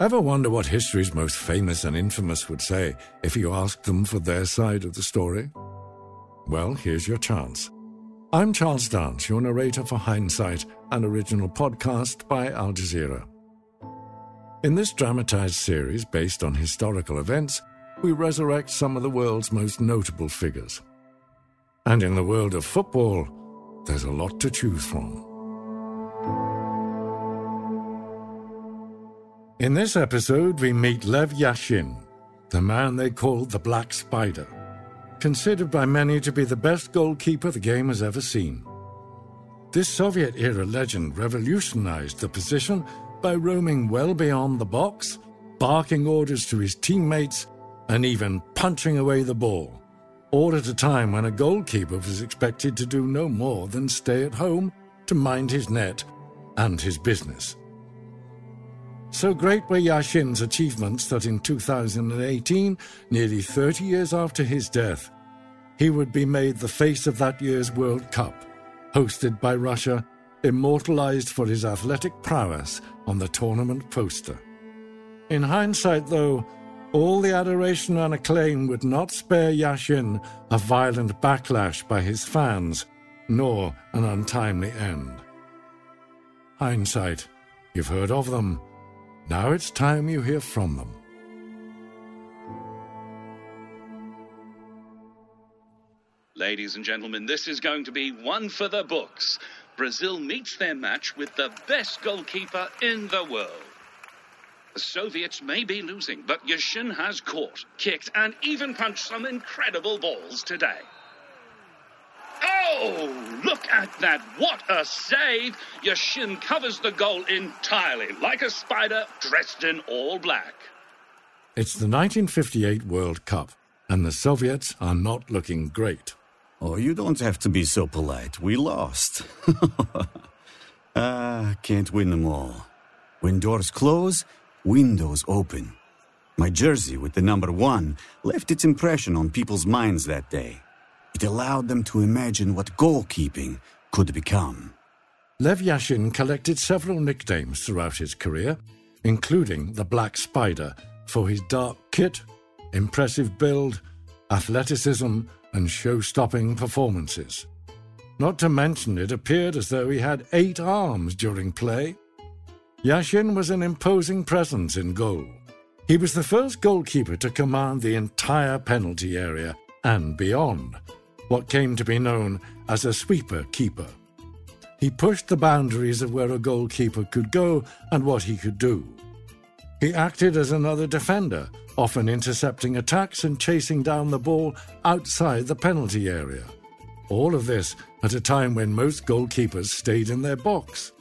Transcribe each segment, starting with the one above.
Ever wonder what history's most famous and infamous would say if you asked them for their side of the story? Well, here's your chance. I'm Charles Dance, your narrator for Hindsight, an original podcast by Al Jazeera. In this dramatized series based on historical events, we resurrect some of the world's most notable figures. And in the world of football, there's a lot to choose from. In this episode, we meet Lev Yashin, the man they called the Black Spider, considered by many to be the best goalkeeper the game has ever seen. This Soviet era legend revolutionized the position by roaming well beyond the box, barking orders to his teammates, and even punching away the ball, all at a time when a goalkeeper was expected to do no more than stay at home to mind his net and his business. So great were Yashin's achievements that in 2018, nearly 30 years after his death, he would be made the face of that year's World Cup, hosted by Russia, immortalized for his athletic prowess on the tournament poster. In hindsight, though, all the adoration and acclaim would not spare Yashin a violent backlash by his fans, nor an untimely end. Hindsight, you've heard of them. Now it's time you hear from them. Ladies and gentlemen, this is going to be one for the books. Brazil meets their match with the best goalkeeper in the world. The Soviets may be losing, but Yashin has caught, kicked, and even punched some incredible balls today. Oh, look at that. What a save. Yashin covers the goal entirely, like a spider dressed in all black. It's the 1958 World Cup, and the Soviets are not looking great. Oh, you don't have to be so polite. We lost. ah, can't win them all. When doors close, windows open. My jersey with the number one left its impression on people's minds that day. It allowed them to imagine what goalkeeping could become. Lev Yashin collected several nicknames throughout his career, including the Black Spider for his dark kit, impressive build, athleticism, and show stopping performances. Not to mention, it appeared as though he had eight arms during play. Yashin was an imposing presence in goal. He was the first goalkeeper to command the entire penalty area and beyond, what came to be known as a sweeper keeper. He pushed the boundaries of where a goalkeeper could go and what he could do. He acted as another defender, often intercepting attacks and chasing down the ball outside the penalty area. All of this at a time when most goalkeepers stayed in their box.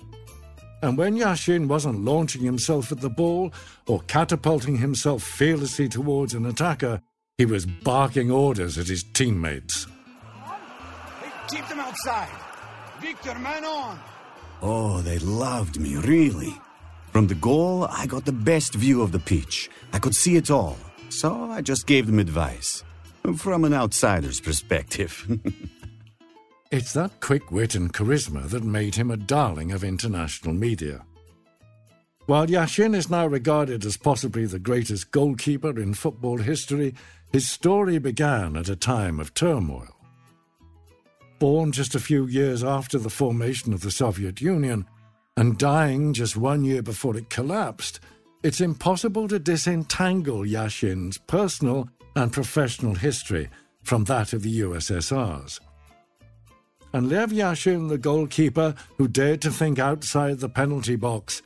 And when Yashin wasn't launching himself at the ball or catapulting himself fearlessly towards an attacker, he was barking orders at his teammates. Keep them outside. Victor, man on. Oh, they loved me, really. From the goal, I got the best view of the pitch. I could see it all. So I just gave them advice. From an outsider's perspective. it's that quick wit and charisma that made him a darling of international media. While Yashin is now regarded as possibly the greatest goalkeeper in football history, his story began at a time of turmoil. Born just a few years after the formation of the Soviet Union and dying just one year before it collapsed, it's impossible to disentangle Yashin's personal and professional history from that of the USSR's. And Lev Yashin, the goalkeeper who dared to think outside the penalty box,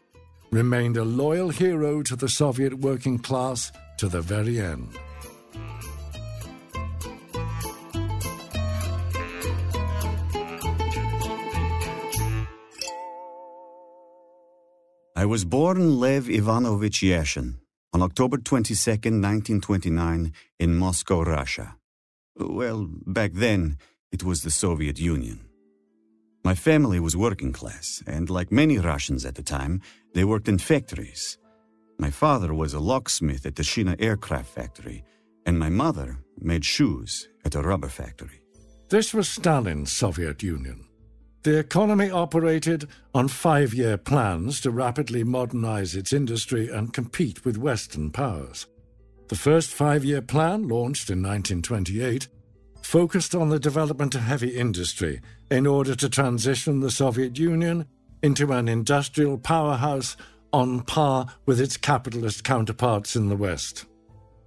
remained a loyal hero to the Soviet working class to the very end. I was born Lev Ivanovich Yashin on October 22, 1929, in Moscow, Russia. Well, back then, it was the Soviet Union. My family was working class, and like many Russians at the time, they worked in factories. My father was a locksmith at the Tushino aircraft factory, and my mother made shoes at a rubber factory. This was Stalin's Soviet Union. The economy operated on five year plans to rapidly modernize its industry and compete with Western powers. The first five year plan, launched in 1928, focused on the development of heavy industry in order to transition the Soviet Union into an industrial powerhouse on par with its capitalist counterparts in the West.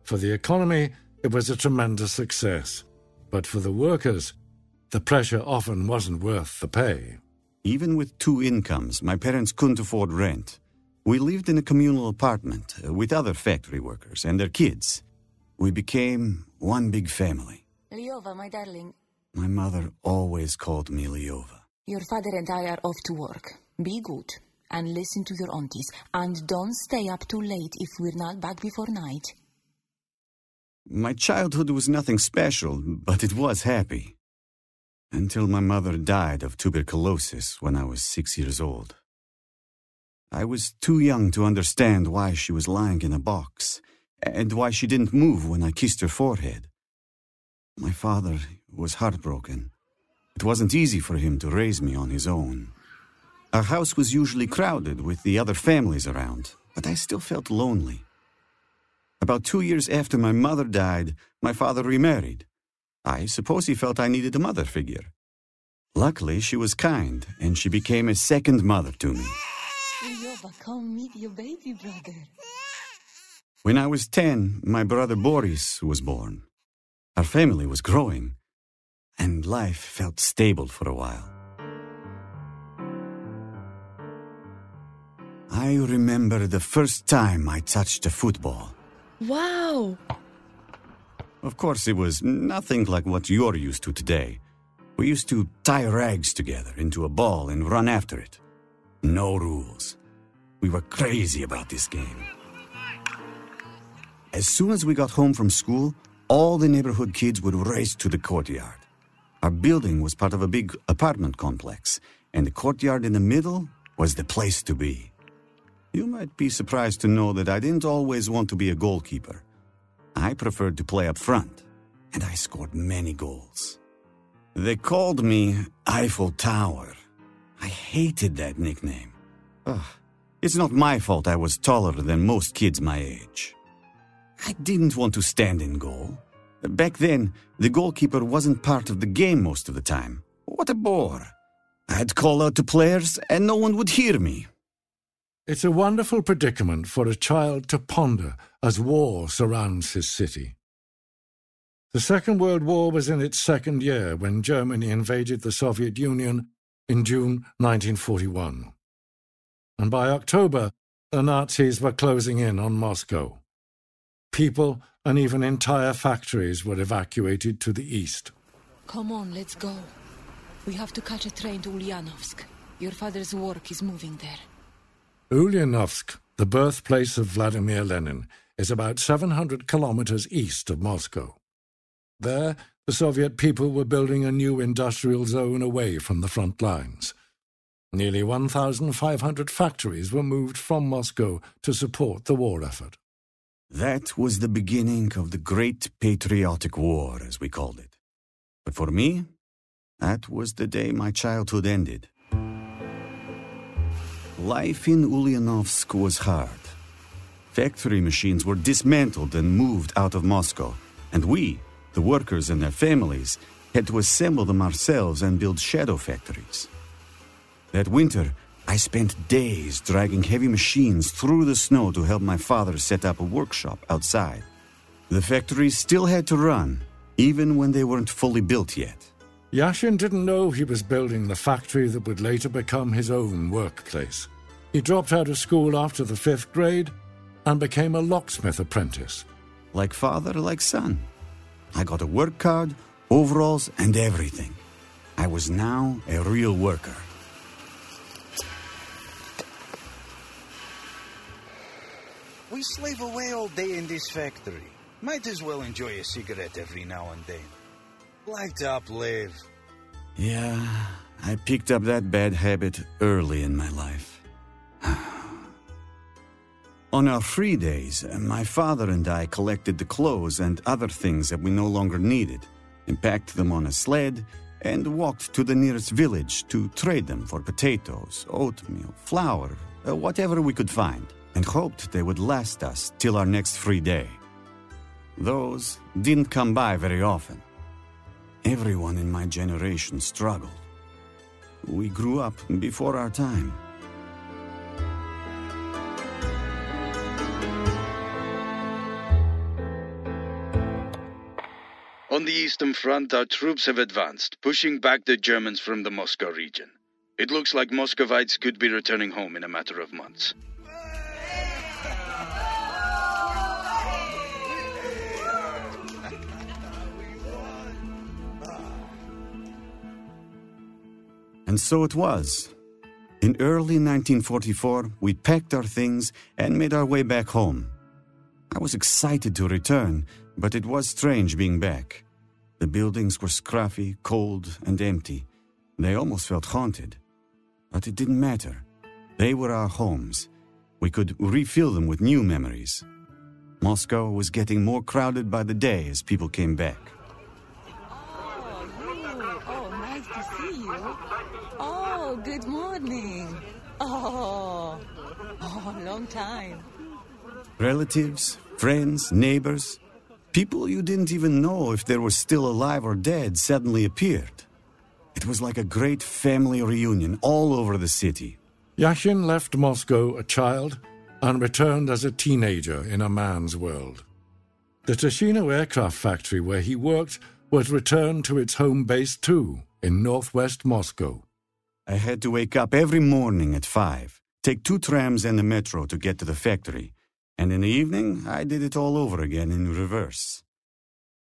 For the economy, it was a tremendous success. But for the workers, the pressure often wasn't worth the pay. Even with two incomes, my parents couldn't afford rent. We lived in a communal apartment uh, with other factory workers and their kids. We became one big family. Lyova, my darling, My mother always called me Lyova. your father and I are off to work. Be good and listen to your aunties. And don't stay up too late if we're not back before night. My childhood was nothing special, but it was happy. Until my mother died of tuberculosis when I was six years old. I was too young to understand why she was lying in a box, and why she didn't move when I kissed her forehead. My father was heartbroken. It wasn't easy for him to raise me on his own. Our house was usually crowded with the other families around, but I still felt lonely. About two years after my mother died, my father remarried. I suppose he felt I needed a mother figure. Luckily, she was kind, and she became a second mother to me. Come meet your baby brother. When I was 10, my brother Boris was born. Our family was growing, and life felt stable for a while. I remember the first time I touched a football. Wow! Of course, it was nothing like what you're used to today. We used to tie rags together into a ball and run after it. No rules. We were crazy about this game. As soon as we got home from school, all the neighborhood kids would race to the courtyard. Our building was part of a big apartment complex, and the courtyard in the middle was the place to be. You might be surprised to know that I didn't always want to be a goalkeeper. I preferred to play up front, and I scored many goals. They called me Eiffel Tower. I hated that nickname. Ugh, it's not my fault I was taller than most kids my age. I didn't want to stand in goal. Back then, the goalkeeper wasn't part of the game most of the time. What a bore. I'd call out to players and no one would hear me. It's a wonderful predicament for a child to ponder as war surrounds his city. The Second World War was in its second year when Germany invaded the Soviet Union in June 1941. And by October, the Nazis were closing in on Moscow. People and even entire factories were evacuated to the east. Come on, let's go. We have to catch a train to Ulyanovsk. Your father's work is moving there. Ulyanovsk, the birthplace of Vladimir Lenin, is about 700 kilometers east of Moscow. There, the Soviet people were building a new industrial zone away from the front lines. Nearly 1,500 factories were moved from Moscow to support the war effort. That was the beginning of the Great Patriotic War, as we called it. But for me, that was the day my childhood ended. Life in Ulyanovsk was hard. Factory machines were dismantled and moved out of Moscow, and we, the workers and their families, had to assemble them ourselves and build shadow factories. That winter, I spent days dragging heavy machines through the snow to help my father set up a workshop outside. The factories still had to run, even when they weren't fully built yet. Yashin didn't know he was building the factory that would later become his own workplace. He dropped out of school after the fifth grade and became a locksmith apprentice. Like father, like son. I got a work card, overalls, and everything. I was now a real worker. We slave away all day in this factory. Might as well enjoy a cigarette every now and then. Light up, Liv. Yeah, I picked up that bad habit early in my life. On our free days, my father and I collected the clothes and other things that we no longer needed, and packed them on a sled, and walked to the nearest village to trade them for potatoes, oatmeal, flour, uh, whatever we could find, and hoped they would last us till our next free day. Those didn't come by very often. Everyone in my generation struggled. We grew up before our time. On the Eastern Front, our troops have advanced, pushing back the Germans from the Moscow region. It looks like Muscovites could be returning home in a matter of months. And so it was. In early 1944, we packed our things and made our way back home. I was excited to return, but it was strange being back. The buildings were scruffy, cold, and empty. They almost felt haunted. But it didn't matter. They were our homes. We could refill them with new memories. Moscow was getting more crowded by the day as people came back. Oh, you. Oh, nice to see you. Oh, good morning. Oh, oh, long time. Relatives, friends, neighbors, people you didn't even know if they were still alive or dead suddenly appeared. It was like a great family reunion all over the city. Yashin left Moscow a child and returned as a teenager in a man's world. The Tushino aircraft factory where he worked was returned to its home base too, in northwest Moscow. I had to wake up every morning at five, take two trams and a metro to get to the factory, and in the evening I did it all over again in reverse.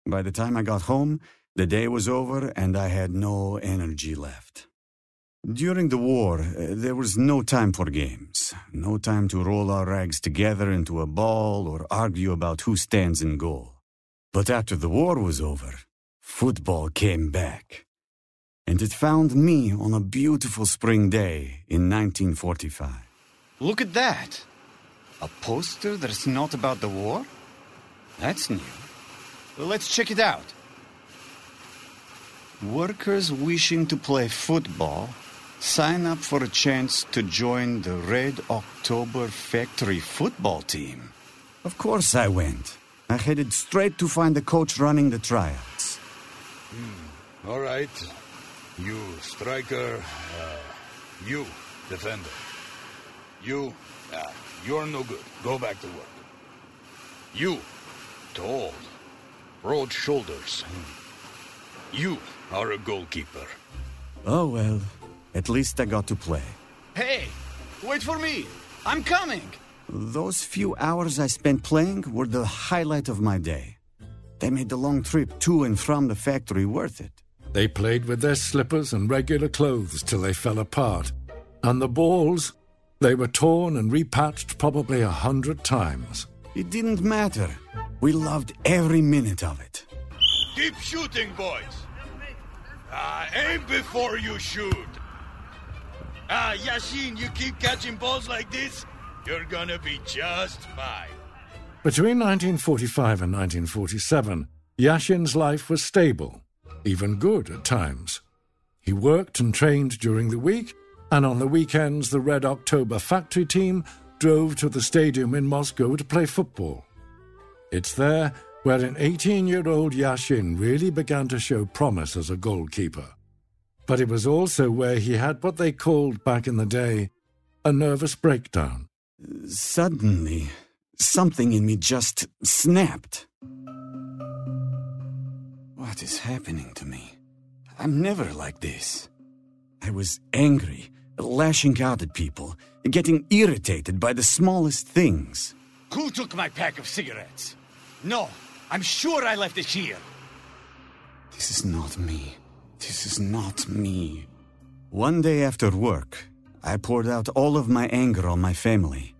By the time I got home, the day was over and I had no energy left. During the war, uh, there was no time for games, no time to roll our rags together into a ball or argue about who stands in goal. But after the war was over, football came back. And it found me on a beautiful spring day in 1945. Look at that! A poster that's not about the war? That's new. Well, let's check it out. Workers wishing to play football sign up for a chance to join the Red October Factory football team. Of course I went. I headed straight to find the coach running the tryouts. Hmm. All right. You, striker. Uh, you, defender. You, uh, you're no good. Go back to work. You, tall. Broad shoulders. You are a goalkeeper. Oh well, at least I got to play. Hey, wait for me! I'm coming! Those few hours I spent playing were the highlight of my day. They made the long trip to and from the factory worth it. They played with their slippers and regular clothes till they fell apart. And the balls, they were torn and repatched probably a hundred times. It didn't matter. We loved every minute of it. Keep shooting, boys. Ah, aim before you shoot. Ah, Yashin, you keep catching balls like this, you're gonna be just fine. Between 1945 and 1947, Yashin's life was stable, even good at times. He worked and trained during the week, and on the weekends, the Red October factory team drove to the stadium in Moscow to play football. It's there where an 18 year old Yashin really began to show promise as a goalkeeper. But it was also where he had what they called back in the day a nervous breakdown. Suddenly, something in me just snapped. What is happening to me? I'm never like this. I was angry, lashing out at people, getting irritated by the smallest things. Who took my pack of cigarettes? No, I'm sure I left it here. This is not me. This is not me. One day after work, I poured out all of my anger on my family.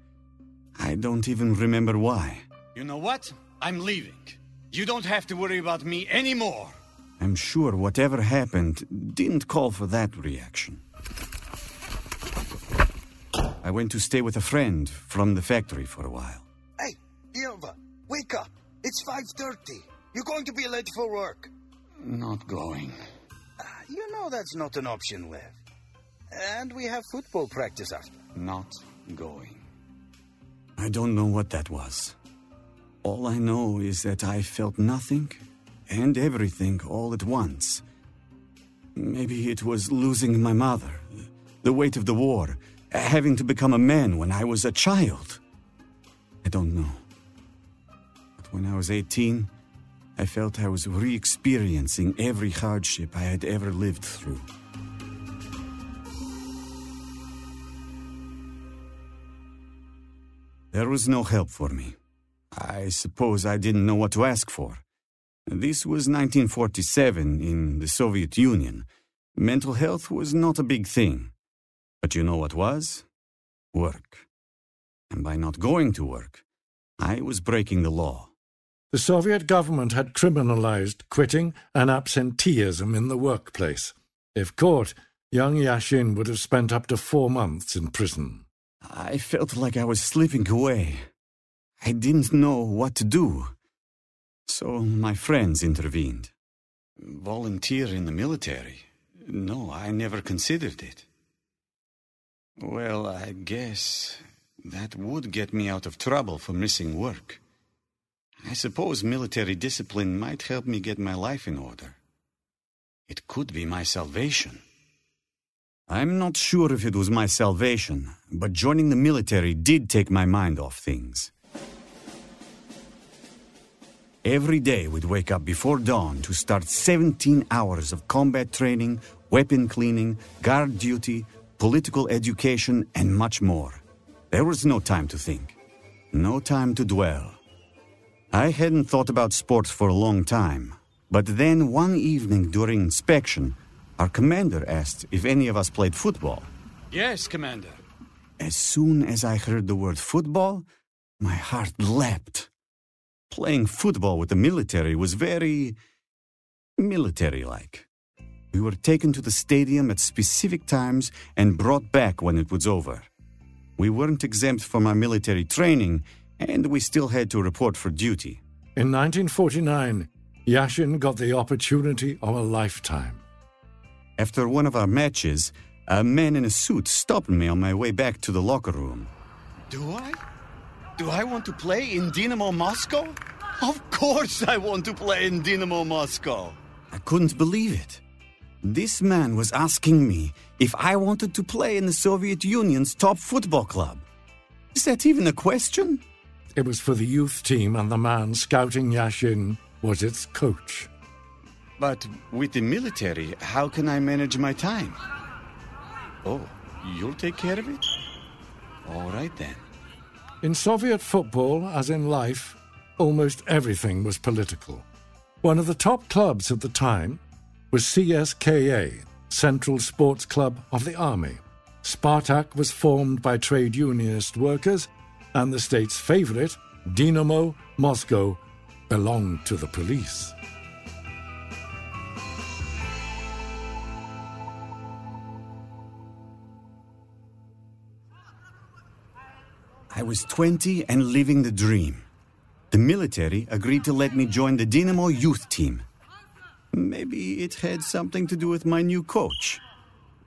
I don't even remember why. You know what? I'm leaving. You don't have to worry about me anymore. I'm sure whatever happened didn't call for that reaction. I went to stay with a friend from the factory for a while. Hey, Ilva, wake up. It's 5.30. You're going to be late for work. Not going. Ah, You know that's not an option, Lev. And we have football practice after. Not going. I don't know what that was. All I know is that I felt nothing and everything all at once. Maybe it was losing my mother, the weight of the war, having to become a man when I was a child. I don't know. But when I was 18, I felt I was re experiencing every hardship I had ever lived through. There was no help for me. I suppose I didn't know what to ask for. This was 1947 in the Soviet Union. Mental health was not a big thing. But you know what was? Work. And by not going to work, I was breaking the law. The Soviet government had criminalized quitting and absenteeism in the workplace. If caught, young Yashin would have spent up to four months in prison. I felt like I was slipping away. I didn't know what to do. So my friends intervened. Volunteer in the military? No, I never considered it. Well, I guess that would get me out of trouble for missing work. I suppose military discipline might help me get my life in order. It could be my salvation. I'm not sure if it was my salvation, but joining the military did take my mind off things. Every day we'd wake up before dawn to start 17 hours of combat training, weapon cleaning, guard duty, political education, and much more. There was no time to think, no time to dwell. I hadn't thought about sports for a long time, but then one evening during inspection, our commander asked if any of us played football. Yes, Commander. As soon as I heard the word football, my heart leapt. Playing football with the military was very military like. We were taken to the stadium at specific times and brought back when it was over. We weren't exempt from our military training, and we still had to report for duty. In 1949, Yashin got the opportunity of a lifetime. After one of our matches, a man in a suit stopped me on my way back to the locker room. Do I? Do I want to play in Dynamo Moscow? Of course I want to play in Dynamo Moscow. I couldn't believe it. This man was asking me if I wanted to play in the Soviet Union's top football club. Is that even a question? It was for the youth team, and the man scouting Yashin was its coach. But with the military, how can I manage my time? Oh, you'll take care of it? All right then. In Soviet football, as in life, almost everything was political. One of the top clubs at the time was CSKA, Central Sports Club of the Army. Spartak was formed by trade unionist workers, and the state's favorite, Dynamo Moscow, belonged to the police. I was 20 and living the dream. The military agreed to let me join the Dynamo youth team. Maybe it had something to do with my new coach.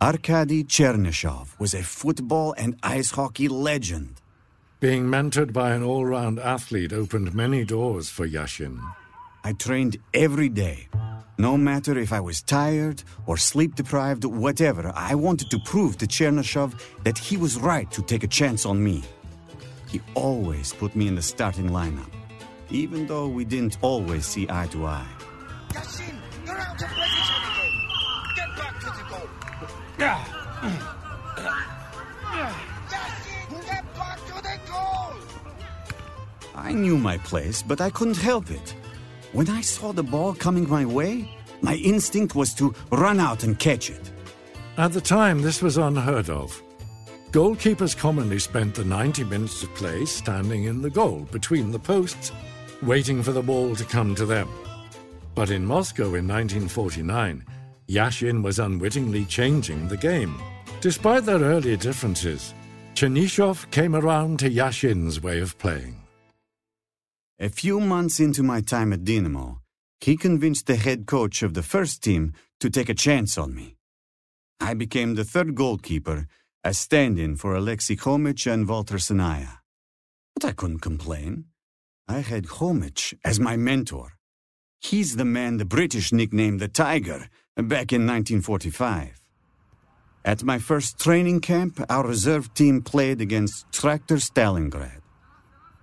Arkady Chernyshov was a football and ice hockey legend. Being mentored by an all round athlete opened many doors for Yashin. I trained every day. No matter if I was tired or sleep deprived, whatever, I wanted to prove to Chernyshov that he was right to take a chance on me. He always put me in the starting lineup, even though we didn't always see eye to eye. Yashin, you're out of position again. Get back to the goal. Yashin, get back to the goal. I knew my place, but I couldn't help it. When I saw the ball coming my way, my instinct was to run out and catch it. At the time, this was unheard of. Goalkeepers commonly spent the 90 minutes of play standing in the goal between the posts, waiting for the ball to come to them. But in Moscow in 1949, Yashin was unwittingly changing the game. Despite their earlier differences, Chernyshov came around to Yashin's way of playing. A few months into my time at Dynamo, He convinced the head coach of the first team to take a chance on me. I became the third goalkeeper, a stand in for Alexei Khomich and Walter Sanaya. But I couldn't complain. I had Khomich as my mentor. He's the man the British nicknamed the Tiger back in 1945. At my first training camp, our reserve team played against Traktor Stalingrad.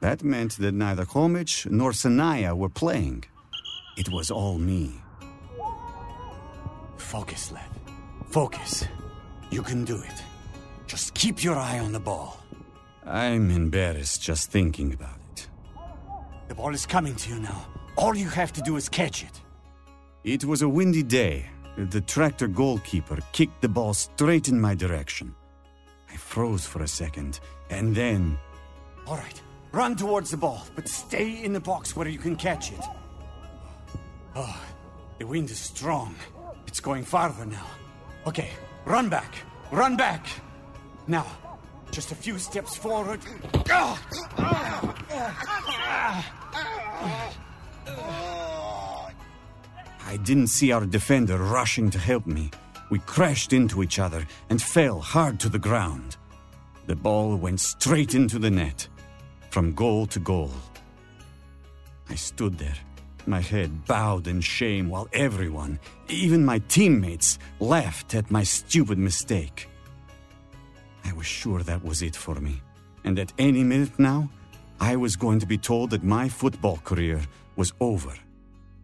That meant that neither Khomich nor Sanaya were playing. It was all me. Focus, lad. Focus. You can do it. Just keep your eye on the ball. I'm embarrassed just thinking about it. The ball is coming to you now. All you have to do is catch it. It was a windy day. The tractor goalkeeper kicked the ball straight in my direction. I froze for a second, and then. All right, run towards the ball, but stay in the box where you can catch it. Oh, the wind is strong. It's going farther now. Okay, run back. Run back. Now, just a few steps forward. I didn't see our defender rushing to help me. We crashed into each other and fell hard to the ground. The ball went straight into the net, from goal to goal. I stood there, my head bowed in shame, while everyone, even my teammates, laughed at my stupid mistake. I was sure that was it for me, and at any minute now, I was going to be told that my football career was over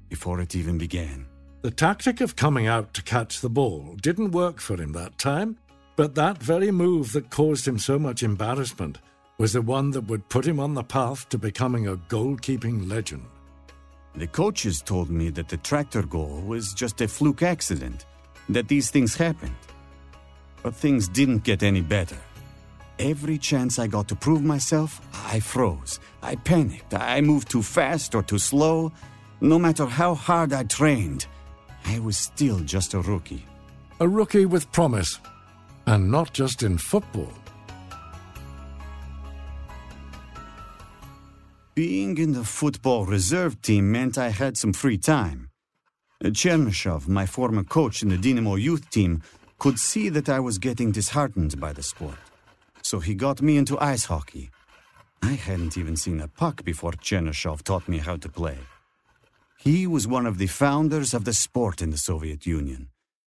before it even began. The tactic of coming out to catch the ball didn't work for him that time, but that very move that caused him so much embarrassment was the one that would put him on the path to becoming a goalkeeping legend. The coaches told me that the tractor goal was just a fluke accident, that these things happened. But things didn't get any better. Every chance I got to prove myself, I froze. I panicked. I moved too fast or too slow. No matter how hard I trained, I was still just a rookie. A rookie with promise, and not just in football. Being in the football reserve team meant I had some free time. Chernyshov, my former coach in the Dynamo youth team, could see that I was getting disheartened by the sport. So he got me into ice hockey. I hadn't even seen a puck before Chernyshov taught me how to play. He was one of the founders of the sport in the Soviet Union,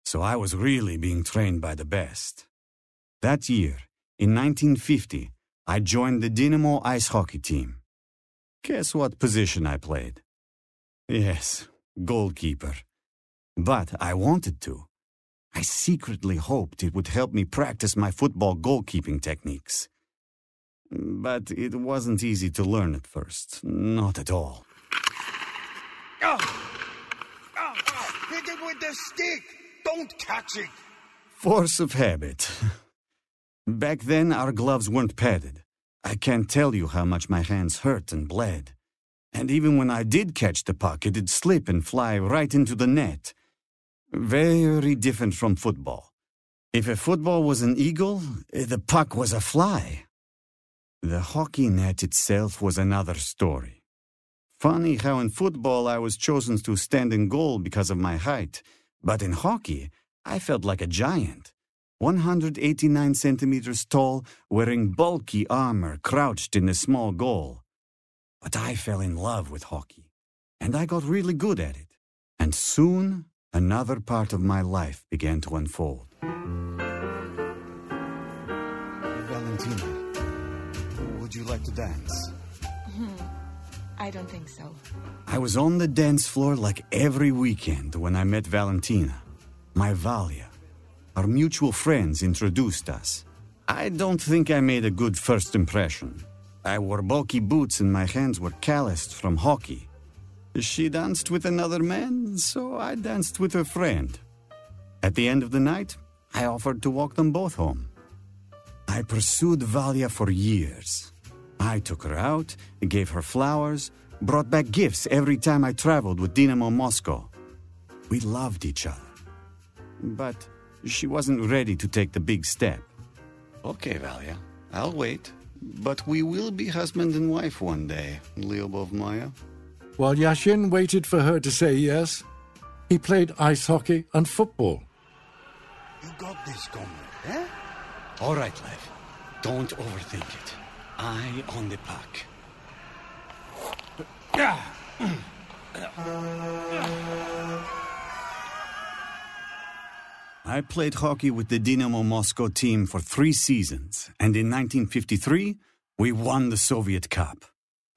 so I was really being trained by the best. That year, in 1950, I joined the Dynamo ice hockey team. Guess what position I played? Yes, goalkeeper. But I wanted to. I secretly hoped it would help me practice my football goalkeeping techniques. But it wasn't easy to learn at first, not at all. Oh. Oh, hit it with the stick! Don't catch it! Force of habit. Back then, our gloves weren't padded. I can't tell you how much my hands hurt and bled. And even when I did catch the puck, it'd slip and fly right into the net. Very different from football. If a football was an eagle, eh, the puck was a fly. The hockey net itself was another story. Funny how in football I was chosen to stand in goal because of my height, but in hockey I felt like a giant. 189 centimeters tall, wearing bulky armor, crouched in a small goal. But I fell in love with hockey, and I got really good at it. And soon, another part of my life began to unfold. Valentina, would you like to dance? Hmm, I don't think so. I was on the dance floor like every weekend when I met Valentina, my Valia. Our mutual friends introduced us. I don't think I made a good first impression. I wore bulky boots and my hands were calloused from hockey. She danced with another man, so I danced with her friend. At the end of the night, I offered to walk them both home. I pursued Valia for years. I took her out, gave her flowers, brought back gifts every time I traveled with Dynamo Moscow. We loved each other. But she wasn't ready to take the big step. Okay, Valia, I'll wait. But we will be husband and wife one day, Lyubov Maya. While Yashin waited for her to say yes, he played ice hockey and football. You got this, comrade, eh? All right, Lev. Don't overthink it. Eye on the puck. I played hockey with the Dynamo Moscow team for three seasons, and in 1953, we won the Soviet Cup.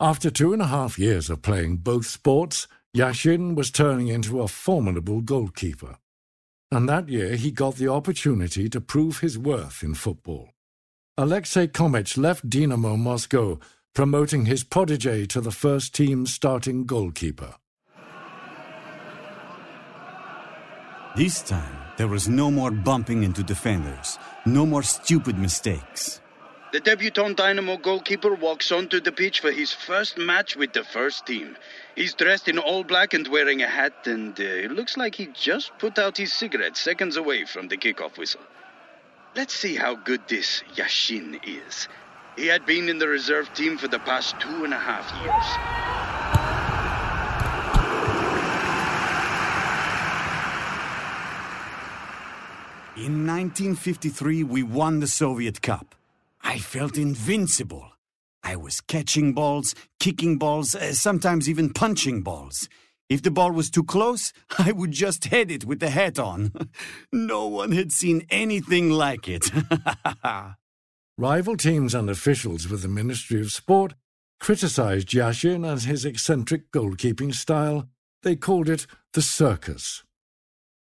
After two and a half years of playing both sports, Yashin was turning into a formidable goalkeeper. And that year he got the opportunity to prove his worth in football. Alexei Khomich left Dynamo Moscow, promoting his protege to the first team starting goalkeeper. This time, there was no more bumping into defenders, no more stupid mistakes. The debutant Dynamo goalkeeper walks onto the pitch for his first match with the first team. He's dressed in all black and wearing a hat, and uh, it looks like he just put out his cigarette seconds away from the kickoff whistle. Let's see how good this Yashin is. He had been in the reserve team for the past two and a half years. In 1953, we won the Soviet Cup. I felt invincible. I was catching balls, kicking balls, uh, sometimes even punching balls. If the ball was too close, I would just head it with the hat on. no one had seen anything like it. Rival teams and officials with the Ministry of Sport criticized Yashin and his eccentric goalkeeping style. They called it the circus.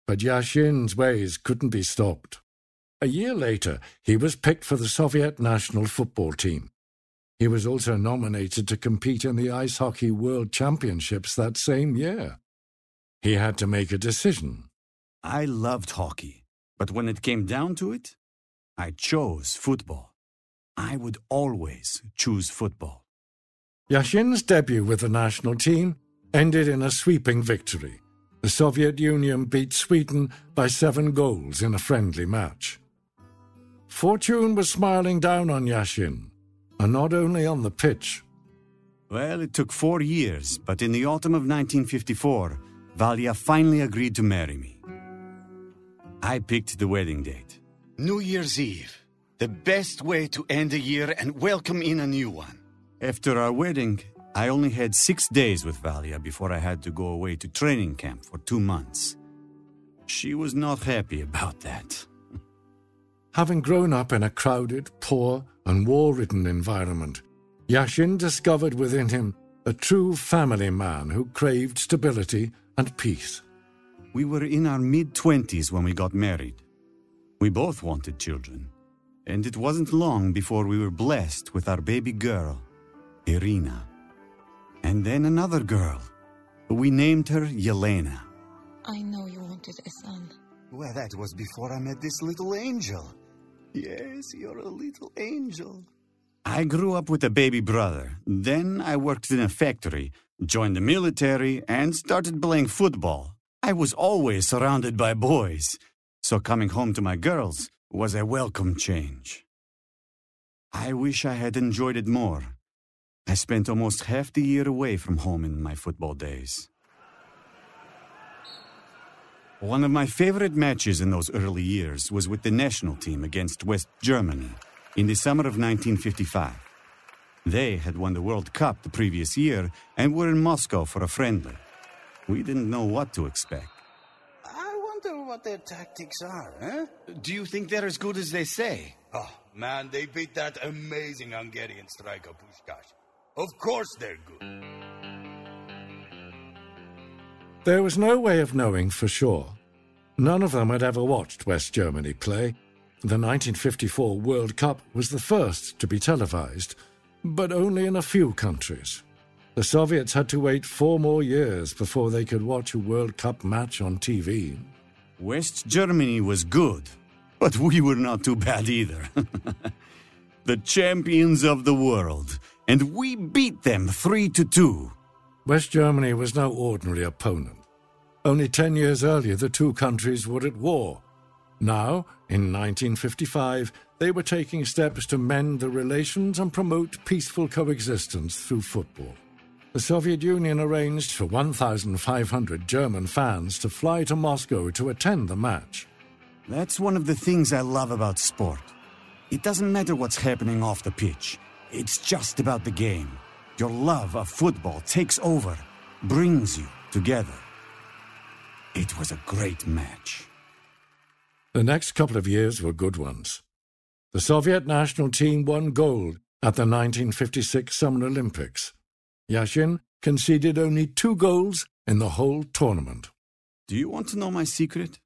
But Yashin's ways couldn't be stopped. A year later, he was picked for the Soviet national football team. He was also nominated to compete in the Ice Hockey World Championships that same year. He had to make a decision. I loved hockey, but when it came down to it, I chose football. I would always choose football. Yashin's debut with the national team ended in a sweeping victory. The Soviet Union beat Sweden by seven goals in a friendly match. Fortune was smiling down on Yashin, and not only on the pitch. Well, it took four years, but in the autumn of 1954, Valia finally agreed to marry me. I picked the wedding date. New Year's Eve. The best way to end a year and welcome in a new one. After our wedding, I only had six days with Valia before I had to go away to training camp for two months. She was not happy about that. Having grown up in a crowded, poor, and war ridden environment, Yashin discovered within him a true family man who craved stability and peace. We were in our mid 20s when we got married. We both wanted children, and it wasn't long before we were blessed with our baby girl, Irina. And then another girl. We named her Yelena. I know you wanted a son. Well, that was before I met this little angel. Yes, you're a little angel. I grew up with a baby brother. Then I worked in a factory, joined the military, and started playing football. I was always surrounded by boys, so coming home to my girls was a welcome change. I wish I had enjoyed it more. I spent almost half the year away from home in my football days. One of my favorite matches in those early years was with the national team against West Germany in the summer of 1955. They had won the World Cup the previous year and were in Moscow for a friendly. We didn't know what to expect. I wonder what their tactics are, eh? Do you think they're as good as they say? Oh, man, they beat that amazing Hungarian striker, Puskás. Of course they're good. There was no way of knowing for sure. None of them had ever watched West Germany play. The 1954 World Cup was the first to be televised, but only in a few countries. The Soviets had to wait four more years before they could watch a World Cup match on TV. West Germany was good, but we were not too bad either. the champions of the world, and we beat them 3 to 2. West Germany was no ordinary opponent. Only ten years earlier, the two countries were at war. Now, in 1955, they were taking steps to mend the relations and promote peaceful coexistence through football. the Soviet Union arranged for 1,500 German fans to fly to Moscow to attend the match. That's one of the things I love about sport. It doesn't matter what's happening off the pitch, it's just about the game. Your love of football takes over, brings you together. It was a great match. The next couple of years were good ones. The Soviet national team won gold at the 1956 Summer Olympics. Yashin conceded only two goals in the whole tournament. Do you want to know my secret?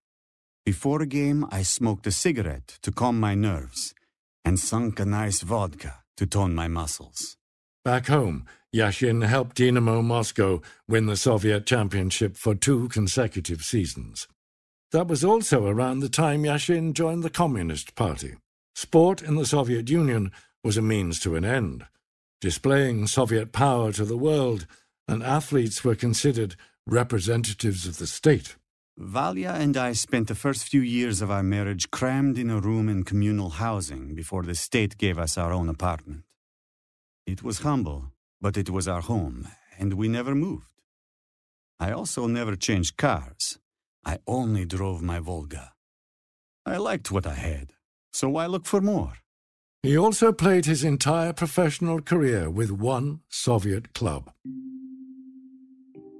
Before a game, I smoked a cigarette to calm my nerves and sunk a nice vodka to tone my muscles. Back home, Yashin helped Dynamo Moscow win the Soviet championship for two consecutive seasons. That was also around the time Yashin joined the Communist Party. Sport in the Soviet Union was a means to an end, displaying Soviet power to the world, and athletes were considered representatives of the state. Valia and I spent the first few years of our marriage crammed in a room in communal housing before the state gave us our own apartment. It was humble, but it was our home, and we never moved. I also never changed cars. I only drove my Volga. I liked what I had, so why look for more? He also played his entire professional career with one Soviet club.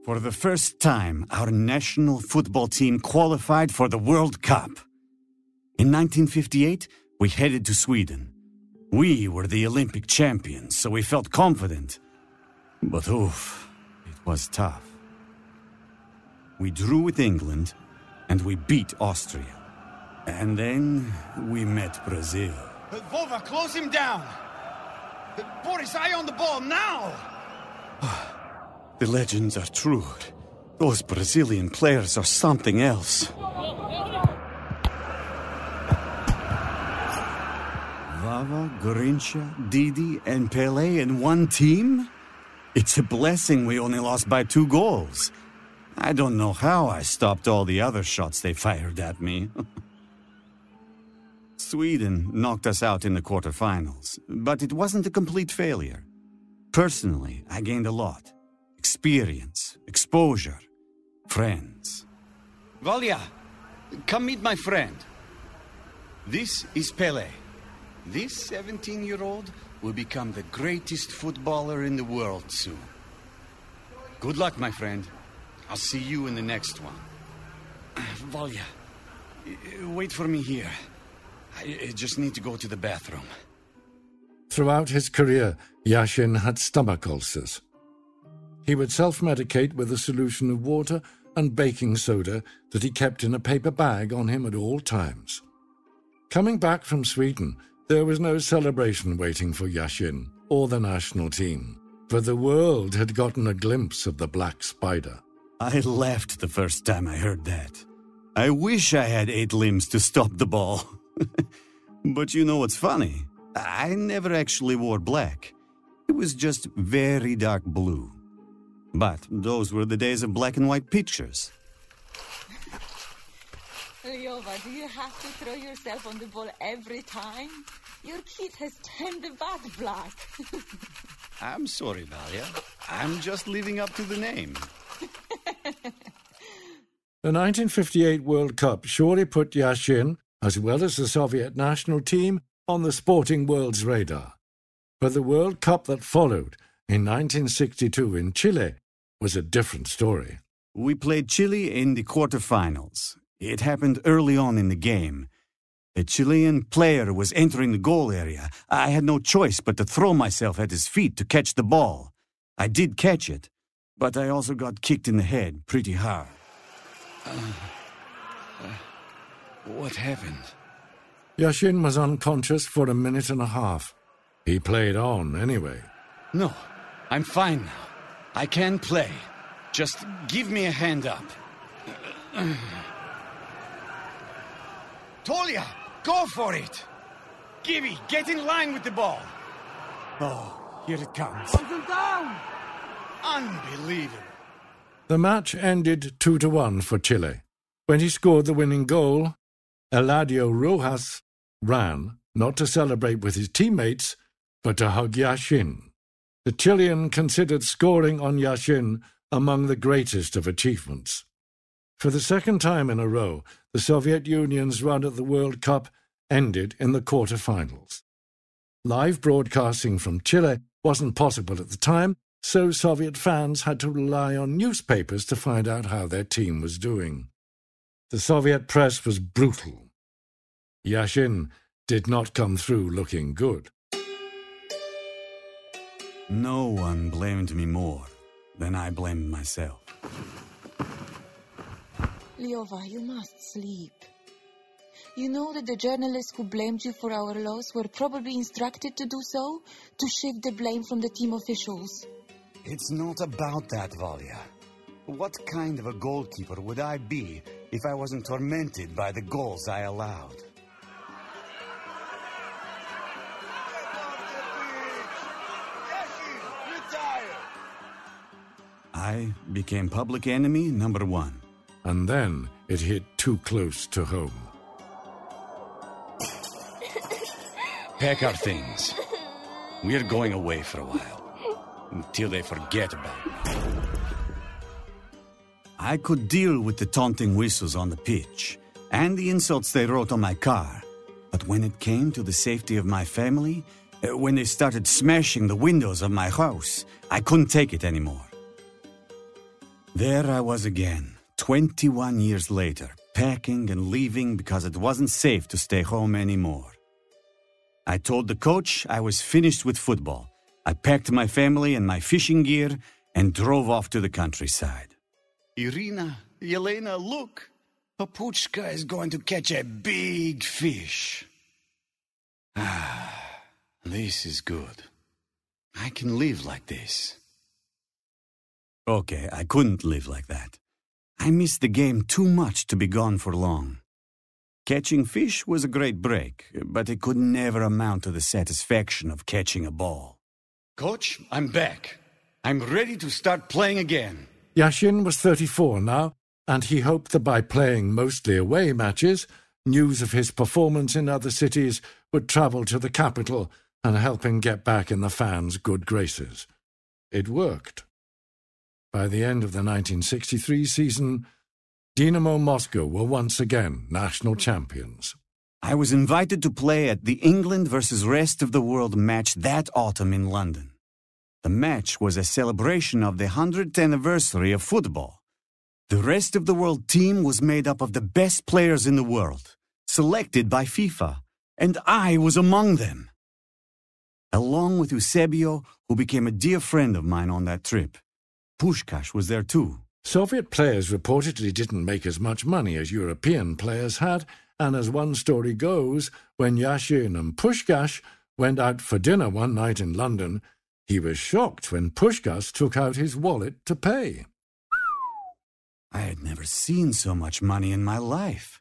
For the first time, our national football team qualified for the World Cup. In 1958, we headed to Sweden. We were the Olympic champions, so we felt confident. But oof, it was tough. We drew with England, and we beat Austria. And then we met Brazil. But Vova, close him down! Boris, eye on the ball now! The legends are true. Those Brazilian players are something else. Vava, Garrincha, Didi, and Pele in one team? It's a blessing we only lost by two goals. I don't know how I stopped all the other shots they fired at me. Sweden knocked us out in the quarterfinals, but it wasn't a complete failure. Personally, I gained a lot experience, exposure, friends. Valia, come meet my friend. This is Pele. This 17 year old will become the greatest footballer in the world soon. Good luck, my friend. I'll see you in the next one. Valia, wait for me here. I just need to go to the bathroom. Throughout his career, Yashin had stomach ulcers. He would self medicate with a solution of water and baking soda that he kept in a paper bag on him at all times. Coming back from Sweden, there was no celebration waiting for Yashin or the national team, for the world had gotten a glimpse of the Black Spider. I laughed the first time I heard that. I wish I had eight limbs to stop the ball. but you know what's funny? I never actually wore black. It was just very dark blue. But those were the days of black and white pictures. Lyova, do you have to throw yourself on the ball every time? Your kid has turned the bat black. I'm sorry, Valia. I'm just living up to the name. the 1958 World Cup surely put Yashin, as well as the Soviet national team, on the sporting world's radar. But the World Cup that followed in 1962 in Chile was a different story. We played Chile in the quarterfinals. It happened early on in the game. A Chilean player was entering the goal area. I had no choice but to throw myself at his feet to catch the ball. I did catch it, but I also got kicked in the head pretty hard. Uh, uh, what happened? Yashin was unconscious for a minute and a half. He played on anyway. No, I'm fine now. I can play. Just give me a hand up. Tolia, go for it! Gibby, get in line with the ball. Oh, here it comes. down! Unbelievable. The match ended 2 to 1 for Chile. When he scored the winning goal, Eladio Rojas ran, not to celebrate with his teammates, but to hug Yashin. the Chilean considered scoring on Yashin among the greatest of achievements. For the second time in a row, the Soviet Union's run at the World Cup ended in the quarter-finals. Live broadcasting from Chile wasn't possible at the time, so Soviet fans had to rely on newspapers to find out how their team was doing. The Soviet press was brutal. Yashin did not come through looking good. No one blamed me more than I blamed myself. Lyova, you must sleep. You know that the journalists who blamed you for our loss were probably instructed to do so? To shift the blame from the team officials. It's not about that, Valia. What kind of a goalkeeper would I be if I wasn't tormented by the goals I allowed? I became public enemy number one. And then it hit too close to home. Pack our things. We're going away for a while. Until they forget about me. I could deal with the taunting whistles on the pitch and the insults they wrote on my car. But when it came to the safety of my family, uh, when they started smashing the windows of my house, I couldn't take it anymore. There I was again, 21 years later, packing and leaving because it wasn't safe to stay home anymore. I told the coach I was finished with football. I packed my family and my fishing gear and drove off to the countryside. Irina, Yelena, look! Papuchka is going to catch a big fish. Ah, this is good. I can live like this. Okay, I couldn't live like that. I missed the game too much to be gone for long. Catching fish was a great break, but it could never amount to the satisfaction of catching a ball. Coach, I'm back. I'm ready to start playing again. Yashin was 34 now, and he hoped that by playing mostly away matches, news of his performance in other cities would travel to the capital and help him get back in the fans' good graces. It worked. By the end of the 1963 season, Dynamo Moscow were once again national champions. I was invited to play at the England versus rest of the world match that autumn in London. The match was a celebration of the 100th anniversary of football. The rest of the world team was made up of the best players in the world, selected by FIFA, and I was among them. Along with Eusebio, who became a dear friend of mine on that trip. Puskás was there too. Soviet players reportedly didn't make as much money as European players had, and as one story goes, when Yashin and Puskás went out for dinner one night in London, he was shocked when Puskás took out his wallet to pay. I had never seen so much money in my life.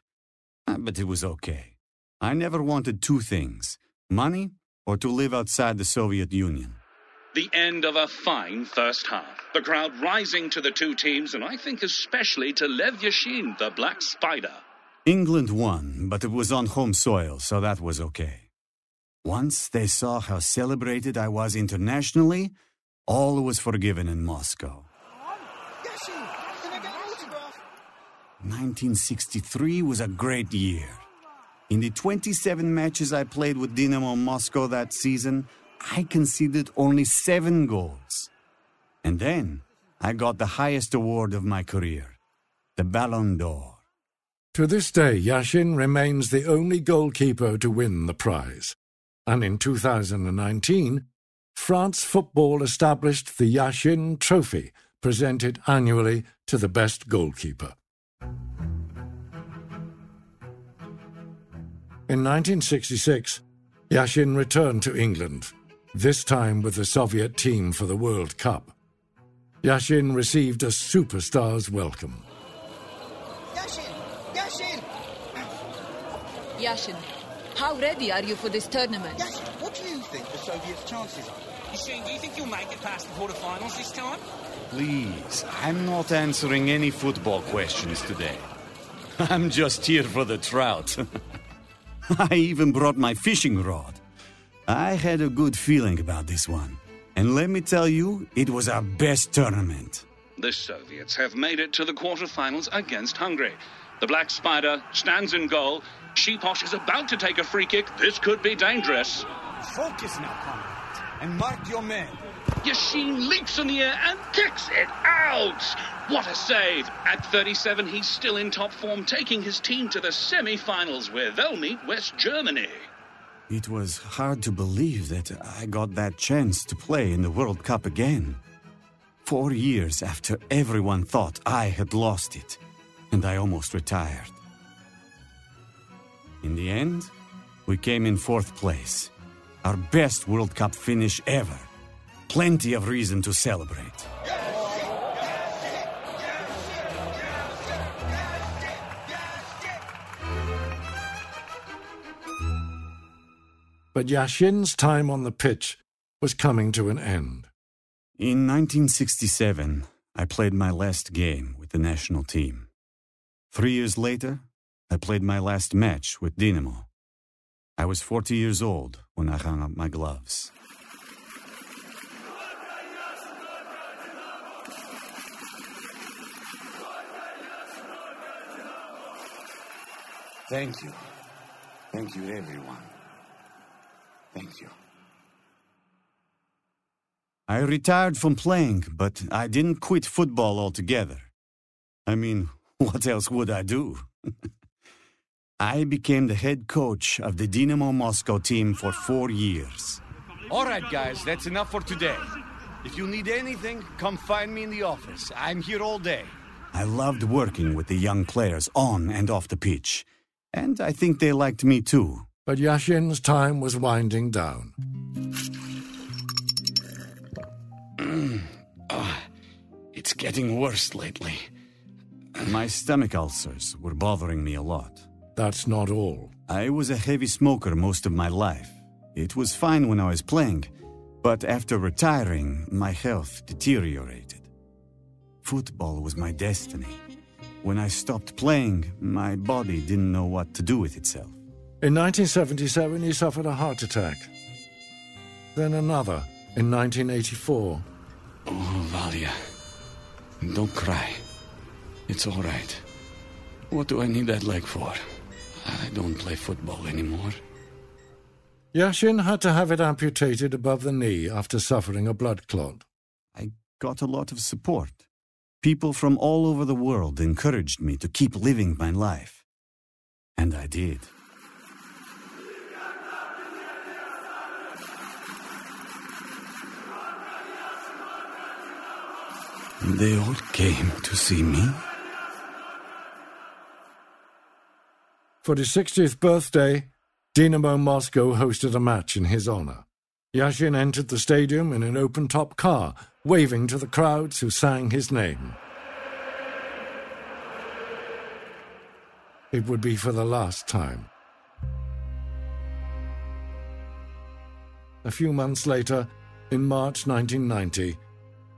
Uh, But it was okay. I never wanted two things money or to live outside the Soviet Union. The end of a fine first half. The crowd rising to the two teams, and I think especially to Lev Yashin, the Black Spider. England won, but it was on home soil, so that was okay. Once they saw how celebrated I was internationally, all was forgiven in Moscow. 1963 was a great year. In the 27 matches I played with Dynamo Moscow that season, I conceded only seven goals. And then I got the highest award of my career, the Ballon d'Or. To this day, Yashin remains the only goalkeeper to win the prize. And in 2019, France Football established the Yashin Trophy, presented annually to the best goalkeeper. In 1966, Yashin returned to England, this time with the Soviet team for the World Cup. Yashin received a superstar's welcome. Yashin! Yashin! Yashin, how ready are you for this tournament? Yashin, what do you think the Soviets' chances are? Yashin, do you think you'll make it past the quarterfinals this time? Please, I'm not answering any football questions today. I'm just here for the trout. I even brought my fishing rod. I had a good feeling about this one. And let me tell you, it was our best tournament. The Soviets have made it to the quarterfinals against Hungary. The Black Spider stands in goal. Sipos is about to take a free kick. This could be dangerous. Focus now, comrade, and mark your men. Yashin leaps in the air and kicks it out. What a save! At 37, he's still in top form, taking his team to the semi finals where they'll meet West Germany. It was hard to believe that I got that chance to play in the World Cup again. Four years after everyone thought I had lost it, and I almost retired. In the end, we came in fourth place. Our best World Cup finish ever. Plenty of reason to celebrate. But Yashin's time on the pitch was coming to an end. In 1967, I played my last game with the national team. Three years later, I played my last match with Dinamo. I was 40 years old when I hung up my gloves. Thank you. Thank you, everyone. Thank you. I retired from playing, but I didn't quit football altogether. I mean, what else would I do? I became the head coach of the Dynamo Moscow team for four years. All right, guys, that's enough for today. If you need anything, come find me in the office. I'm here all day. I loved working with the young players on and off the pitch, and I think they liked me too. But Yashin's time was winding down. Ah, it's getting worse lately. My stomach ulcers were bothering me a lot. That's not all. I was a heavy smoker most of my life. It was fine when I was playing, but after retiring, my health deteriorated. Football was my destiny. When I stopped playing, my body didn't know what to do with itself. In 1977, he suffered a heart attack. Then another in 1984. Oh, Valia. Don't cry. It's all right. What do I need that leg for? I don't play football anymore. Yashin had to have it amputated above the knee after suffering a blood clot. I got a lot of support. People from all over the world encouraged me to keep living my life. And I did. They all came to see me. For his 60th birthday, Dynamo Moscow hosted a match in his honor. Yashin entered the stadium in an open top car, waving to the crowds who sang his name. It would be for the last time. A few months later, in March 1990,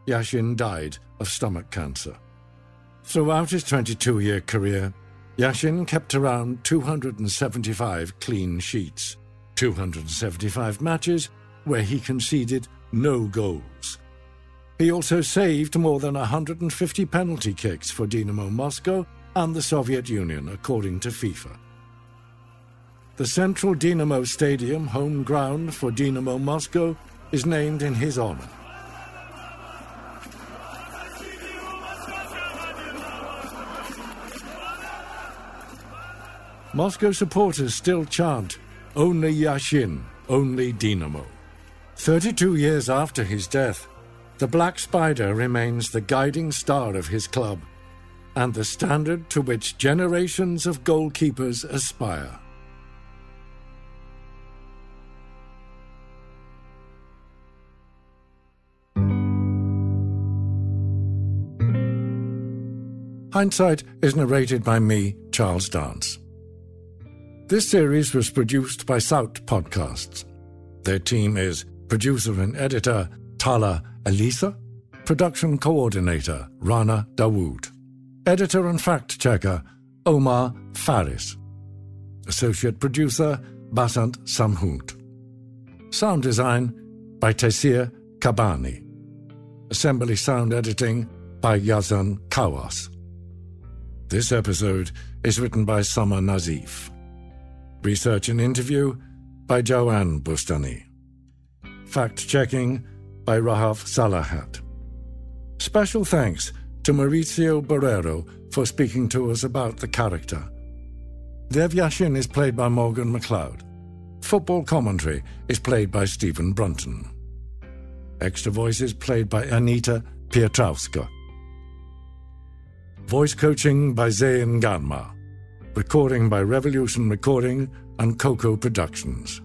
Yashin died of stomach cancer. Throughout his 22 year career, Yashin kept around 275 clean sheets, 275 matches where he conceded no goals. He also saved more than 150 penalty kicks for Dynamo Moscow and the Soviet Union, according to FIFA. The Central Dynamo Stadium, home ground for Dynamo Moscow, is named in his honor. Moscow supporters still chant, Only Yashin, only Dynamo. 32 years after his death, the Black Spider remains the guiding star of his club and the standard to which generations of goalkeepers aspire. Hindsight is narrated by me, Charles Dance. This series was produced by Sowt Podcasts. Their team is producer and editor Tala Elisa, production coordinator Rana Dawood, editor and fact checker Omar Faris, associate producer Basant Samhoot, sound design by Taisir Kabani. Assembly sound editing by Yazan Kawas. This episode is written by Summer Nazif. Research and interview by Joanne Bustani. Fact checking by Rahaf Salahat. Special thanks to Mauricio Barrero for speaking to us about the character. Lev Yashin is played by Morgan McLeod. Football commentary is played by Stephen Brunton. Extra voices played by Anita Piotrowska. Voice coaching by Zayn Ganma. Recording by Revolution Recording and Coco Productions.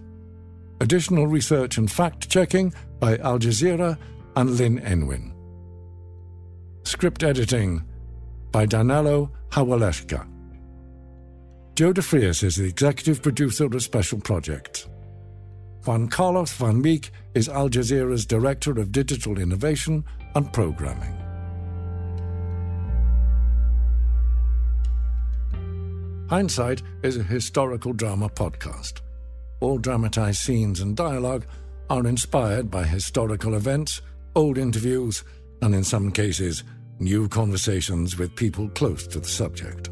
Additional research and fact checking by Al Jazeera and Lynn Enwin. Script editing by Danilo Hawaleshka. Joe DeFrias is the executive producer of Special Projects. Juan Carlos Van Meek is Al Jazeera's Director of Digital Innovation and Programming. Hindsight is a historical drama podcast. All dramatized scenes and dialogue are inspired by historical events, old interviews, and in some cases, new conversations with people close to the subject.